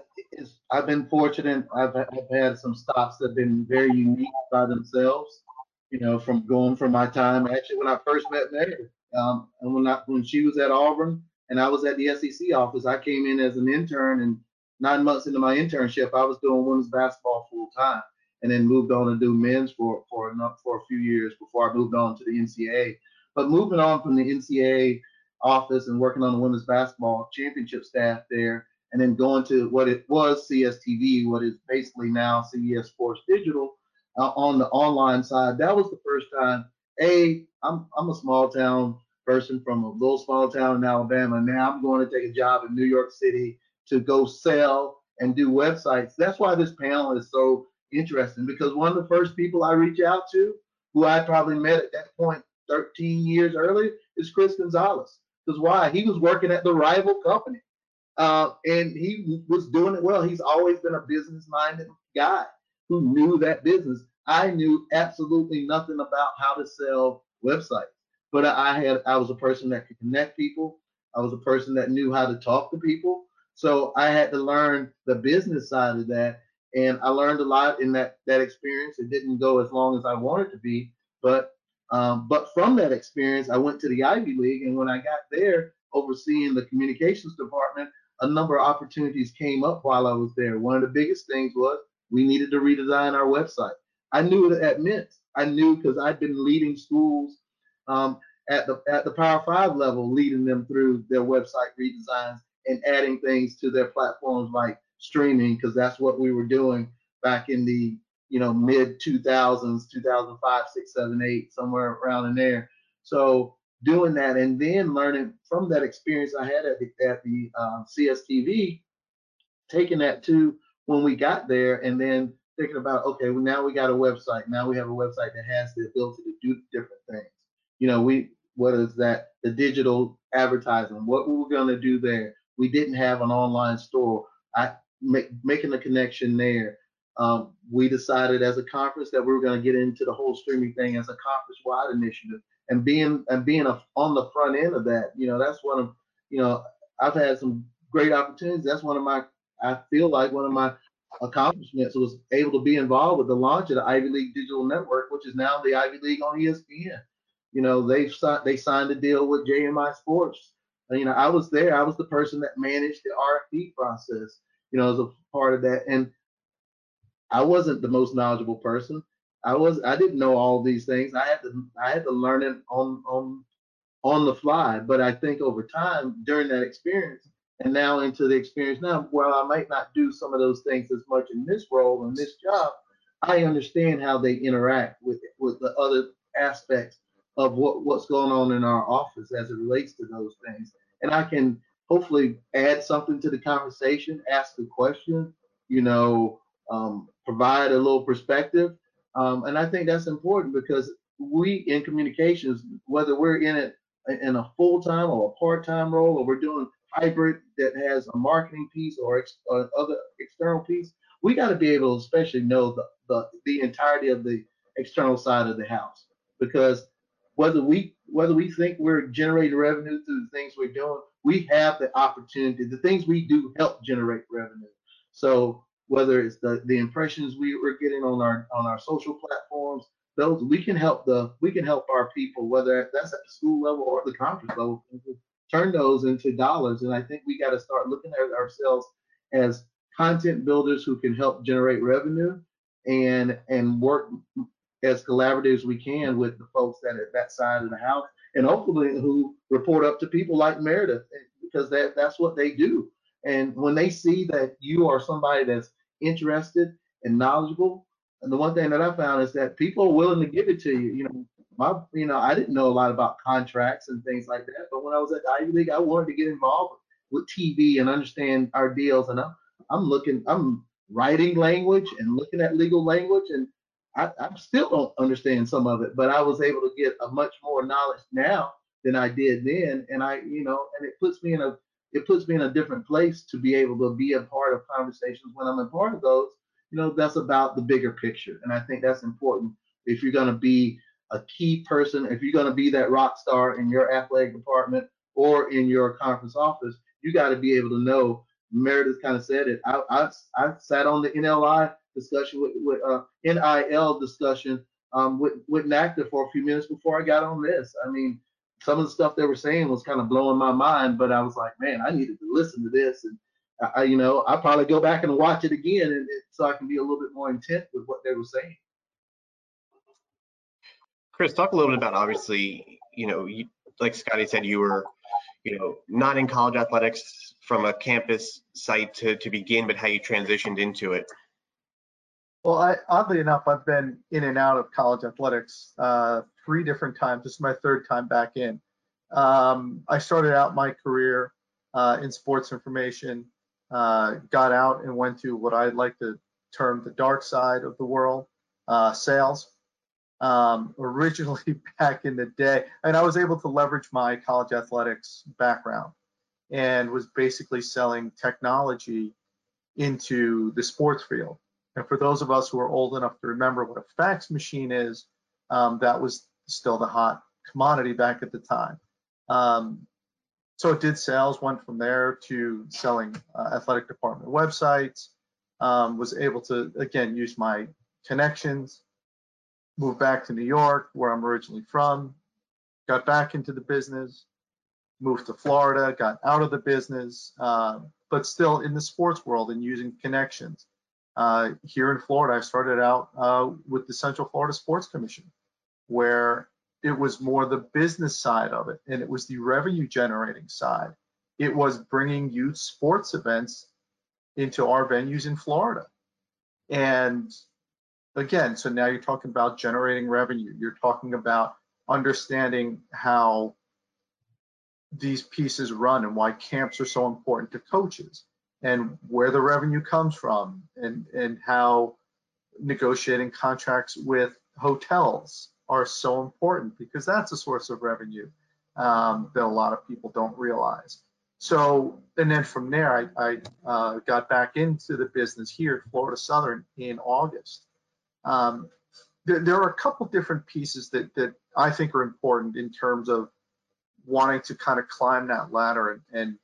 I've been fortunate. I've I've had some stops that have been very unique by themselves. You know, from going from my time actually when I first met Mary, um, and when I, when she was at Auburn and I was at the SEC office, I came in as an intern, and nine months into my internship, I was doing women's basketball full time, and then moved on to do men's for for for a few years before I moved on to the NCAA. But moving on from the NCAA office and working on the women's basketball championship staff there and then going to what it was CSTV, what is basically now CBS Sports Digital uh, on the online side. That was the first time. A, I'm I'm a small town person from a little small town in Alabama. Now I'm going to take a job in New York City to go sell and do websites. That's why this panel is so interesting because one of the first people I reach out to, who I probably met at that point 13 years earlier, is Chris Gonzales. Because why? He was working at the rival company uh, and he was doing it well. He's always been a business-minded guy who knew that business. I knew absolutely nothing about how to sell websites, but I had I was a person that could connect people. I was a person that knew how to talk to people. So I had to learn the business side of that, and I learned a lot in that that experience. It didn't go as long as I wanted to be, but um, but from that experience, I went to the Ivy League, and when I got there, overseeing the communications department, a number of opportunities came up while I was there. One of the biggest things was we needed to redesign our website. I knew it at Mint. I knew because I'd been leading schools um, at the at the Power Five level, leading them through their website redesigns and adding things to their platforms like streaming, because that's what we were doing back in the you know mid 2000s, 2005, six, seven, eight, somewhere around in there. So doing that and then learning from that experience I had at the, at the uh, CSTV, taking that to when we got there and then thinking about, okay, well, now we got a website. Now we have a website that has the ability to do different things. You know, we, what is that? The digital advertising, what we were going to do there. We didn't have an online store. I make, making the connection there. Um, we decided as a conference that we were going to get into the whole streaming thing as a conference wide initiative and being and being a, on the front end of that, you know, that's one of, you know, I've had some great opportunities. That's one of my, I feel like one of my accomplishments was able to be involved with the launch of the Ivy League Digital Network, which is now the Ivy League on ESPN. You know, they signed they signed a deal with JMI Sports. You know, I was there. I was the person that managed the RFP process. You know, as a part of that, and I wasn't the most knowledgeable person. I was I didn't know all these things. I had to I had to learn it on on on the fly. But I think over time during that experience and now into the experience now, while I might not do some of those things as much in this role in this job, I understand how they interact with with the other aspects of what what's going on in our office as it relates to those things. And I can hopefully add something to the conversation, ask a question, you know, um, provide a little perspective. Um, and I think that's important because we in communications, whether we're in it in a full time or a part time role, or we're doing hybrid that has a marketing piece or, ex- or other external piece, we got to be able to especially know the, the the entirety of the external side of the house. Because whether we whether we think we're generating revenue through the things we're doing, we have the opportunity. The things we do help generate revenue. So whether it's the, the impressions we were getting on our on our social platforms, those we can help the we can help our people, whether that's at the school level or the conference level, turn those into dollars. And I think we got to start looking at ourselves as content builders who can help generate revenue and and work as collaborative as we can with the folks that at that side of the house and hopefully who report up to people like Meredith eh, because that that's what they do. And when they see that you are somebody that's interested and knowledgeable. And the one thing that I found is that people are willing to give it to you. You know, my, you know, I didn't know a lot about contracts and things like that, but when I was at the Ivy League, I wanted to get involved with TV and understand our deals. And I'm, I'm looking, I'm writing language and looking at legal language, and I, I still don't understand some of it, but I was able to get a much more knowledge now than I did then. And I, you know, and it puts me in a it puts me in a different place to be able to be a part of conversations when I'm a part of those. You know, that's about the bigger picture. And I think that's important if you're to be a key person, if you're to be that rock star in your athletic department or in your conference office, you got to be able to know. Meredith kind of said it. I, I, I sat on the NLI discussion with, with uh, NIL discussion um, with, with NACDA for a few minutes before I got on this. I mean, some of the stuff they were saying was kind of blowing my mind, but I was like, man, I needed to listen to this, and I, you know, I probably go back and watch it again, and so I can be a little bit more intent with what they were saying. Chris, talk a little bit about obviously, you know, you, like Scottie said, you were, you know, not in college athletics from a campus site to, to begin, but how you transitioned into it. Well, I, oddly enough, I've been in and out of college athletics uh, three different times. This is my third time back in. Um, I started out my career uh, in sports information, uh, got out and went to what I'd like to term the dark side of the world, uh, sales. Um, originally back in the day, and I was able to leverage my college athletics background and was basically selling technology into the sports field. And for those of us who are old enough to remember what a fax machine is, um, that was still the hot commodity back at the time. Um, so it did sales, went from there to selling uh, athletic department websites, um, was able to, again, use my connections, moved back to New York, where I'm originally from, got back into the business, moved to Florida, got out of the business, uh, but still in the sports world and using connections. Uh, here in Florida, I started out uh, with the Central Florida Sports Commission, where it was more the business side of it and it was the revenue generating side. It was bringing youth sports events into our venues in Florida. And again, so now you're talking about generating revenue. You're talking about understanding how these pieces run and why camps are so important to coaches and where the revenue comes from and, and how negotiating contracts with hotels are so important because that's a source of revenue um, that a lot of people don't realize. So, and then from there, I, I uh, got back into the business here at Florida Southern in August. Um, there, there, are a couple different pieces that, that I think are important in terms of wanting to kind of climb that ladder and, and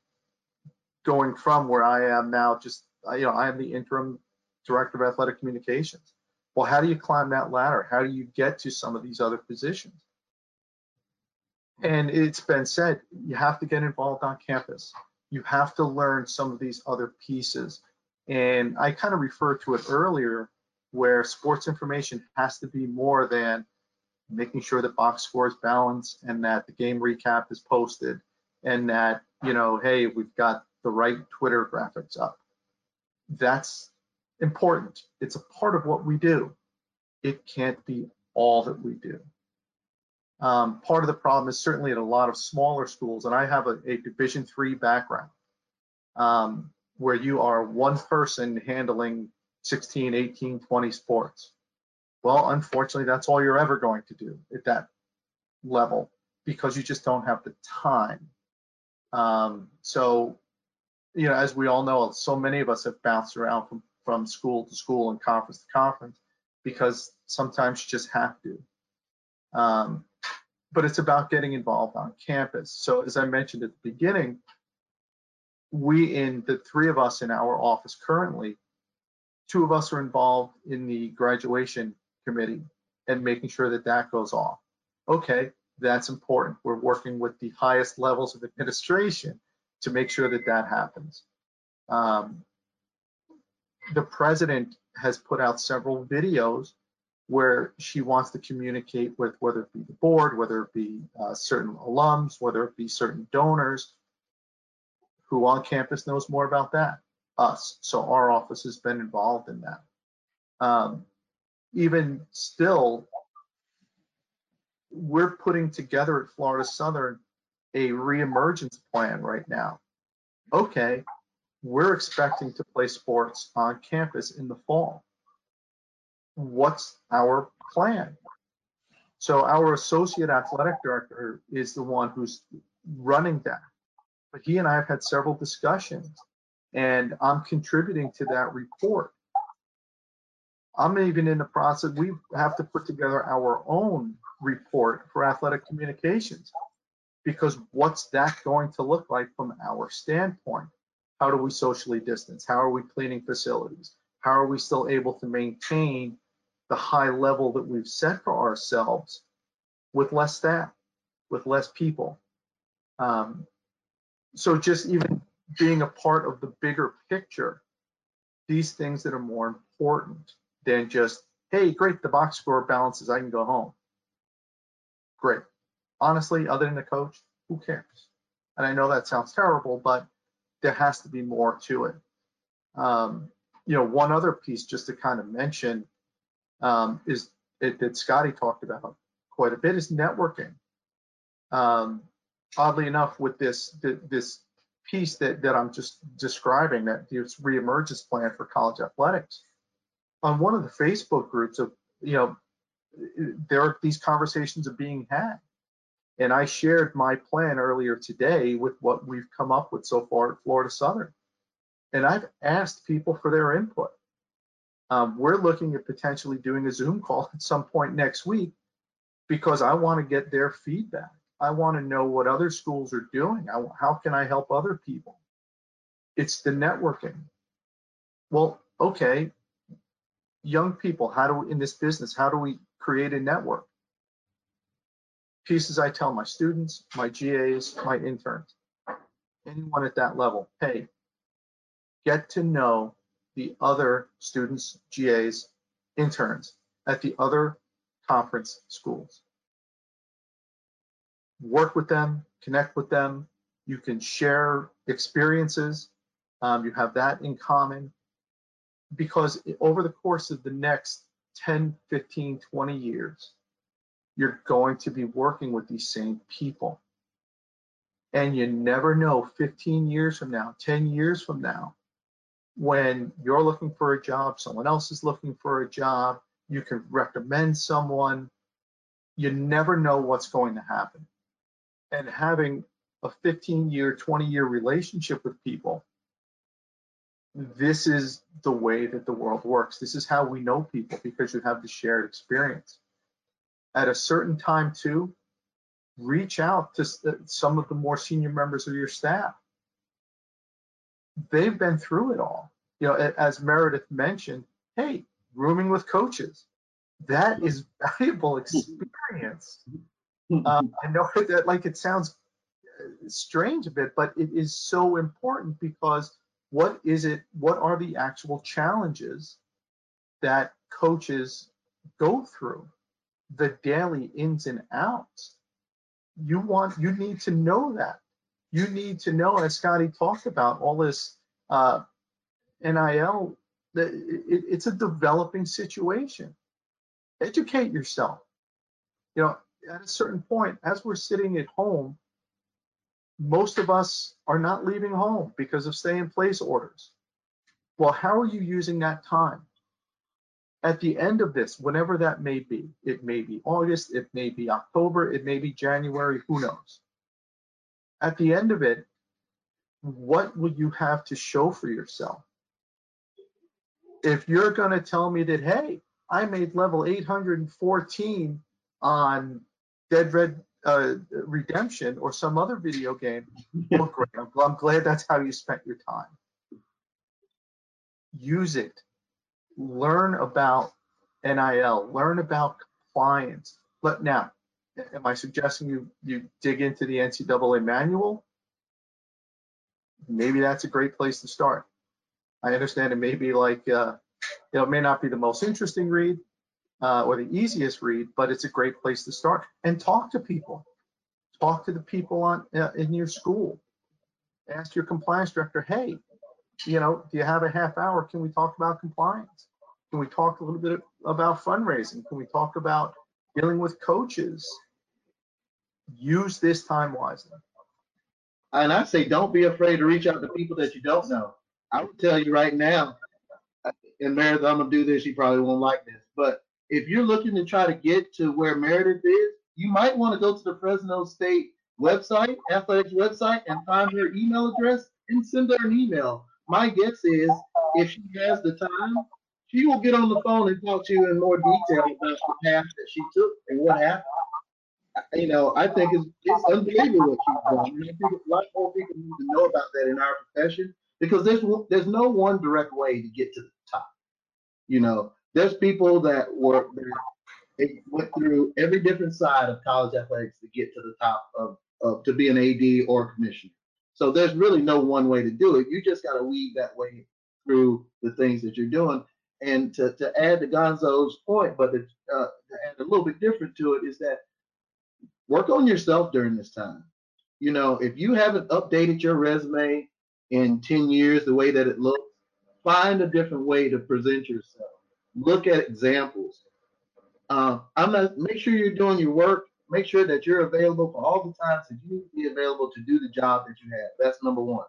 going from where I am now, just, you know, I am the interim director of athletic communications. Well, how do you climb that ladder? How do you get to some of these other positions? And it's been said, you have to get involved on campus. You have to learn some of these other pieces. And I kind of referred to it earlier where sports information has to be more than making sure that box score is balanced and that the game recap is posted and that, you know, hey, we've got the right Twitter graphics up. That's important. It's a part of what we do. It can't be all that we do. Um, part of the problem is certainly at a lot of smaller schools, and I have a, a Division three background, um, where you are one person handling 16, 18, 20 sports. Well, unfortunately, that's all you're ever going to do at that level because you just don't have the time. Um, so, you know, as we all know, so many of us have bounced around from, from school to school and conference to conference because sometimes you just have to. Um, but it's about getting involved on campus. So as I mentioned at the beginning, we in the three of us in our office currently, two of us are involved in the graduation committee and making sure that that goes off. Okay, that's important. We're working with the highest levels of administration to make sure that that happens. Um, the president has put out several videos where she wants to communicate with whether it be the board, whether it be uh, certain alums, whether it be certain donors. Who on campus knows more about that? Us. So our office has been involved in that. Um, even still, we're putting together at Florida Southern a reemergence plan right now. Okay, we're expecting to play sports on campus in the fall what's our plan? So our associate athletic director is the one who's running that. But he and I have had several discussions and I'm contributing to that report. I'm even in the process, we have to put together our own report for athletic communications because what's that going to look like from our standpoint? How do we socially distance? How are we cleaning facilities? How are we still able to maintain the high level that we've set for ourselves with less staff, with less people. Um, so just even being a part of the bigger picture, these things that are more important than just, hey, great, the box score balances, I can go home. Great. Honestly, other than the coach, who cares? And I know that sounds terrible, but there has to be more to it. Um, you know, one other piece just to kind of mention um, is it, that Scottie talked about quite a bit is networking. Um, oddly enough, with this this piece that that I'm just describing, that this reemergence plan for college athletics, on one of the Facebook groups of you know there are these conversations are being had. And I shared my plan earlier today with what we've come up with so far at Florida Southern. And I've asked people for their input. Um, we're looking at potentially doing a Zoom call at some point next week because I want to get their feedback. I want to know what other schools are doing. I, how can I help other people? It's the networking. Well, okay, young people, how do we, in this business, how do we create a network? Pieces I tell my students, my GAs, my interns, anyone at that level, hey, get to know the other students, GAs, interns at the other conference schools. Work with them, connect with them. You can share experiences. Um, you have that in common because over the course of the next 10, 15, 20 years, you're going to be working with these same people. And you never know 15 years from now, 10 years from now, when you're looking for a job, someone else is looking for a job, you can recommend someone. You never know what's going to happen. And having a 15 year, 20 year relationship with people, this is the way that the world works. This is how we know people because you have the shared experience. At a certain time, too, reach out to some of the more senior members of your staff. They've been through it all. You know, as Meredith mentioned, hey, rooming with coaches. That is valuable experience. Um, I know that like it sounds uh, strange a bit, but it is so important because what is it? What are the actual challenges that coaches go through? The daily ins and outs. You want, you need to know that. You need to know, as Scottie talked about, all this uh, NIL it, it's a developing situation. Educate yourself. You know, at a certain point, as we're sitting at home, most of us are not leaving home because of stay in place orders. Well, how are you using that time? At the end of this, whenever that may be, it may be August, it may be October, it may be January, who knows? At the end of it, what will you have to show for yourself? if you're going to tell me that, hey, I made level 814 on Dead Red uh, Redemption or some other video game, well, great. I'm, I'm glad that's how you spent your time. Use it. Learn about NIL. Learn about compliance. But now, am I suggesting you you dig into the NCAA manual? Maybe that's a great place to start. I understand it may be like, uh, you know, it may not be the most interesting read uh, or the easiest read, but it's a great place to start. And talk to people. Talk to the people on uh, in your school. Ask your compliance director, hey, you know, do you have a half hour? Can we talk about compliance? Can we talk a little bit about fundraising? Can we talk about dealing with coaches? Use this time wisely. And I say, don't be afraid to reach out to people that you don't know. I would tell you right now, and Meredith, I'm gonna do this. You probably won't like this, but if you're looking to try to get to where Meredith is, you might want to go to the Fresno State website, athletics website, and find her email address and send her an email. My guess is if she has the time, she will get on the phone and talk to you in more detail about the path that she took and what happened. You know, I think it's, it's unbelievable what she's done. I, think a lot more people need to know about that in our profession because there's there's no one direct way to get to the top. You know, there's people that were they went through every different side of college athletics to get to the top of, of to be an AD or commissioner. So there's really no one way to do it. You just got to weave that way through the things that you're doing. And to, to add to Gonzo's point, but to, uh, to add a little bit different to it is that work on yourself during this time. You know, if you haven't updated your resume in 10 years the way that it looks, find a different way to present yourself. Look at examples. Uh, I'm not, make sure you're doing your work. Make sure that you're available for all the times that you need to be available to do the job that you have. That's number one.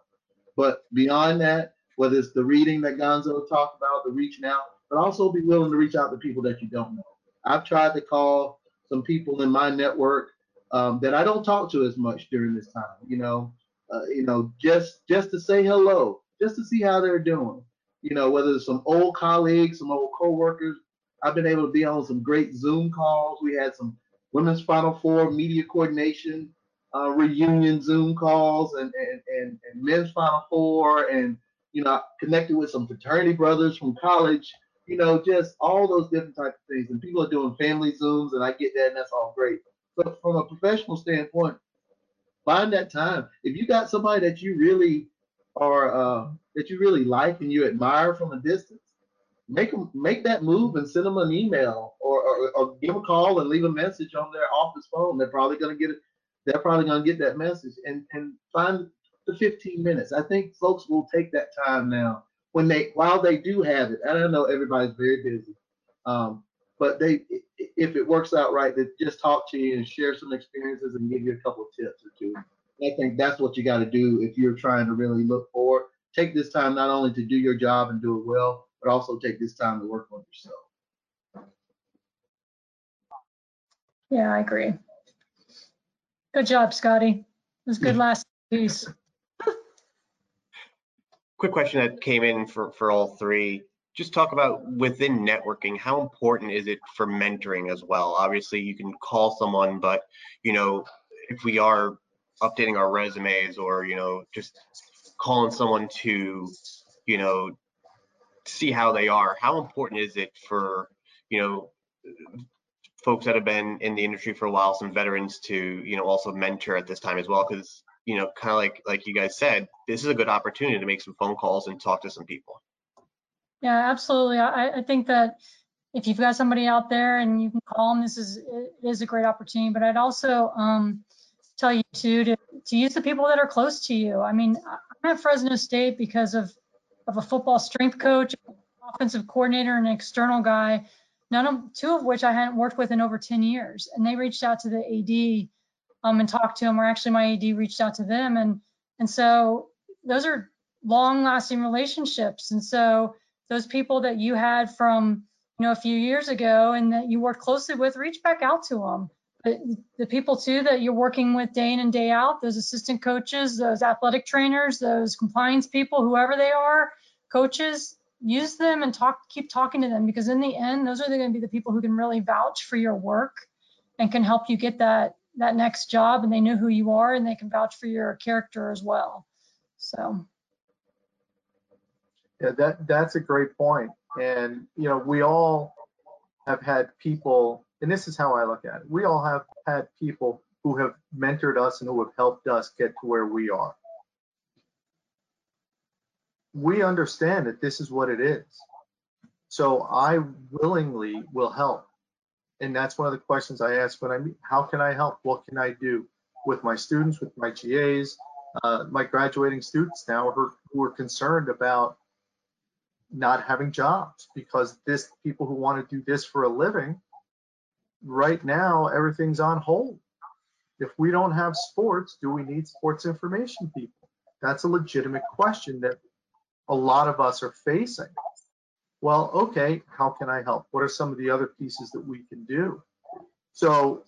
But beyond that, whether it's the reading that Gonzo talked about, the reaching out, but also be willing to reach out to people that you don't know. I've tried to call some people in my network um, that I don't talk to as much during this time. You know, uh, you know, just just to say hello, just to see how they're doing. You know, whether it's some old colleagues, some old coworkers. I've been able to be on some great Zoom calls. We had some women's Final Four media coordination uh, reunion Zoom calls, and, and and and men's Final Four, and you know, connected with some fraternity brothers from college. You know, just all those different types of things. And people are doing family Zooms, and I get that, and that's all great. But from a professional standpoint, find that time. If you got somebody that you really are uh, that you really like and you admire from a distance, make them make that move and send them an email or, or, or give a call and leave a message on their office phone. They're probably gonna get it. They're probably gonna get that message and and find the 15 minutes. I think folks will take that time now when they while they do have it. And I know everybody's very busy, um, but they if it works out right, they just talk to you and share some experiences and give you a couple of tips or two. I think that's what you got to do if you're trying to really look forward. Take this time not only to do your job and do it well, but also take this time to work on yourself. Yeah, I agree. Good job, Scottie. It was good last piece. Quick question that came in for, for all three. Just talk about within networking, how important is it for mentoring as well? Obviously, you can call someone, but you know, if we are updating our resumes or you know, just calling someone to, you know, see how they are, how important is it for you know folks that have been in the industry for a while, some veterans to you know also mentor at this time as well? Because you know, kind of like like you guys said, this is a good opportunity to make some phone calls and talk to some people. Yeah, absolutely. I, I think that if you've got somebody out there and you can call them, this is it is a great opportunity. But I'd also um, tell you too to to use the people that are close to you. I mean, I'm at Fresno State because of of a football strength coach, offensive coordinator, and an external guy. None of two of which I hadn't worked with in over 10 years, and they reached out to the AD um, and talked to him, or actually my AD reached out to them, and and so those are long-lasting relationships, and so those people that you had from you know a few years ago and that you worked closely with reach back out to them but the people too that you're working with day in and day out those assistant coaches those athletic trainers those compliance people whoever they are coaches use them and talk keep talking to them because in the end those are going to be the people who can really vouch for your work and can help you get that that next job and they know who you are and they can vouch for your character as well so Yeah, that that's a great point. And you know, we all have had people, and this is how I look at it. We all have had people who have mentored us and who have helped us get to where we are. We understand that this is what it is. So I willingly will help. And that's one of the questions I ask when I meet, how can I help? What can I do with my students, with my GAs, uh, my graduating students now who, who are concerned about not having jobs because this people who want to do this for a living right now everything's on hold. If we don't have sports do we need sports information people? That's a legitimate question that a lot of us are facing. Well okay how can i help? What are some of the other pieces that we can do? So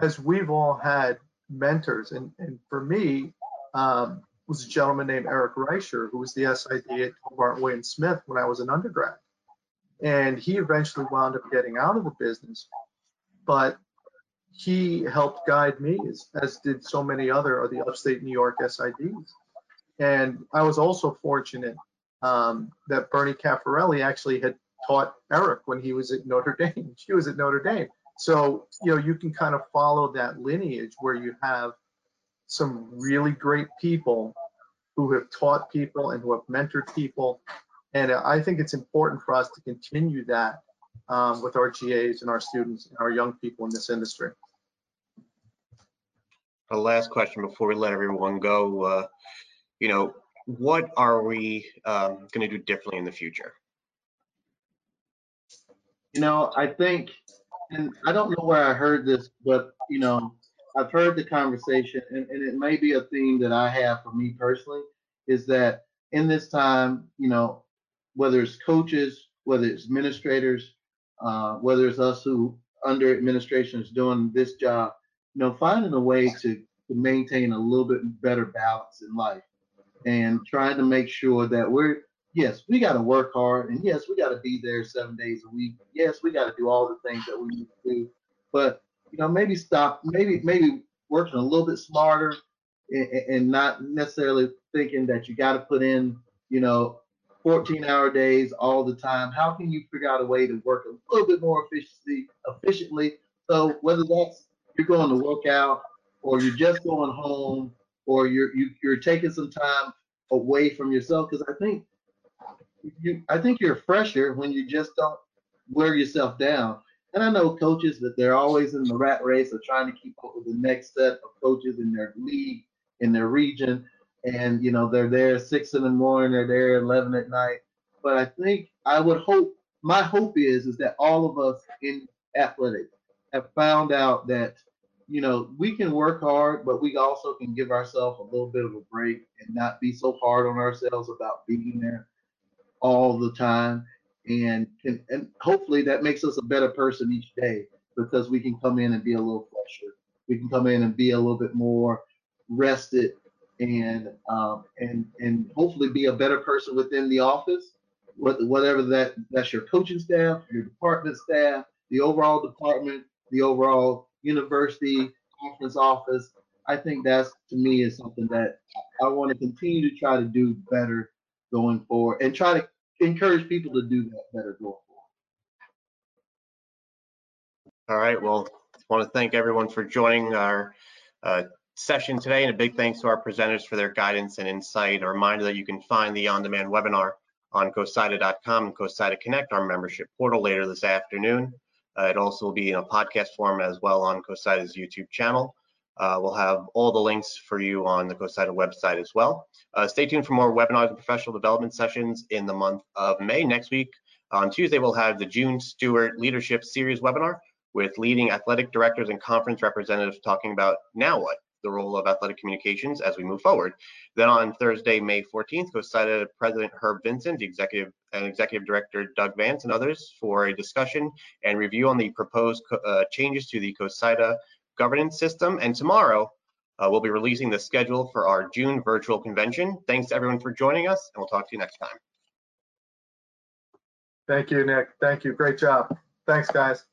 as we've all had mentors and, and for me um, was a gentleman named Eric Reicher, who was the SID at Hobart William Smith when I was an undergrad. And he eventually wound up getting out of the business, but he helped guide me, as, as did so many other of the upstate New York SIDs. And I was also fortunate um, that Bernie Cafarelli actually had taught Eric when he was at Notre Dame. She was at Notre Dame. So, you know, you can kind of follow that lineage where you have some really great people who have taught people and who have mentored people. And I think it's important for us to continue that um, with our GAs and our students and our young people in this industry. A last question before we let everyone go. Uh, you know, what are we um, going to do differently in the future? You know, I think, and I don't know where I heard this, but you know, I've heard the conversation, and, and it may be a theme that I have for me personally, is that in this time, you know, whether it's coaches, whether it's administrators, uh, whether it's us who under administration is doing this job, you know, finding a way to, to maintain a little bit better balance in life and trying to make sure that we're, yes, we got to work hard and yes, we got to be there seven days a week. Yes, we got to do all the things that we need to do, but you know, maybe stop, maybe, maybe working a little bit smarter and, and not necessarily thinking that you got to put in, you know, 14 hour days all the time. How can you figure out a way to work a little bit more efficiently, efficiently? So whether that's you're going to work out or you're just going home or you're you, you're taking some time away from yourself because I think you I think you're fresher when you just don't wear yourself down. And I know coaches that they're always in the rat race of trying to keep up with the next set of coaches in their league, in their region. And, you know, they're there six in the morning, they're there 11 at night. But I think I would hope, my hope is, is that all of us in athletics have found out that, you know, we can work hard, but we also can give ourselves a little bit of a break and not be so hard on ourselves about being there all the time and can, and hopefully that makes us a better person each day because we can come in and be a little fresher. We can come in and be a little bit more rested and um, and and hopefully be a better person within the office. Whatever that that's your coaching staff, your department staff, the overall department, the overall university conference office. I think that's to me is something that I want to continue to try to do better going forward and try to encourage people to do that better going forward. All right. Well, I want to thank everyone for joining our uh, session today, and a big thanks to our presenters for their guidance and insight. A reminder that you can find the on-demand webinar on COSIDA.com and COSIDA Connect, our membership portal, later this afternoon. Uh, it also will be in a podcast form as well on COSIDA's YouTube channel. Uh, we'll have all the links for you on the COSIDA website as well. Uh, stay tuned for more webinars and professional development sessions in the month of May. Next week, on Tuesday, we'll have the June Stewart Leadership Series webinar with leading athletic directors and conference representatives talking about now what, the role of athletic communications as we move forward. Then on Thursday, May 14th, COSIDA President Herb Vincent, the executive and Executive Director Doug Vance, and others for a discussion and review on the proposed uh, changes to the COSIDA governance system. And tomorrow, uh, we'll be releasing the schedule for our June virtual convention. Thanks to everyone for joining us, and we'll talk to you next time. Thank you, Nick. Thank you. Great job. Thanks, guys.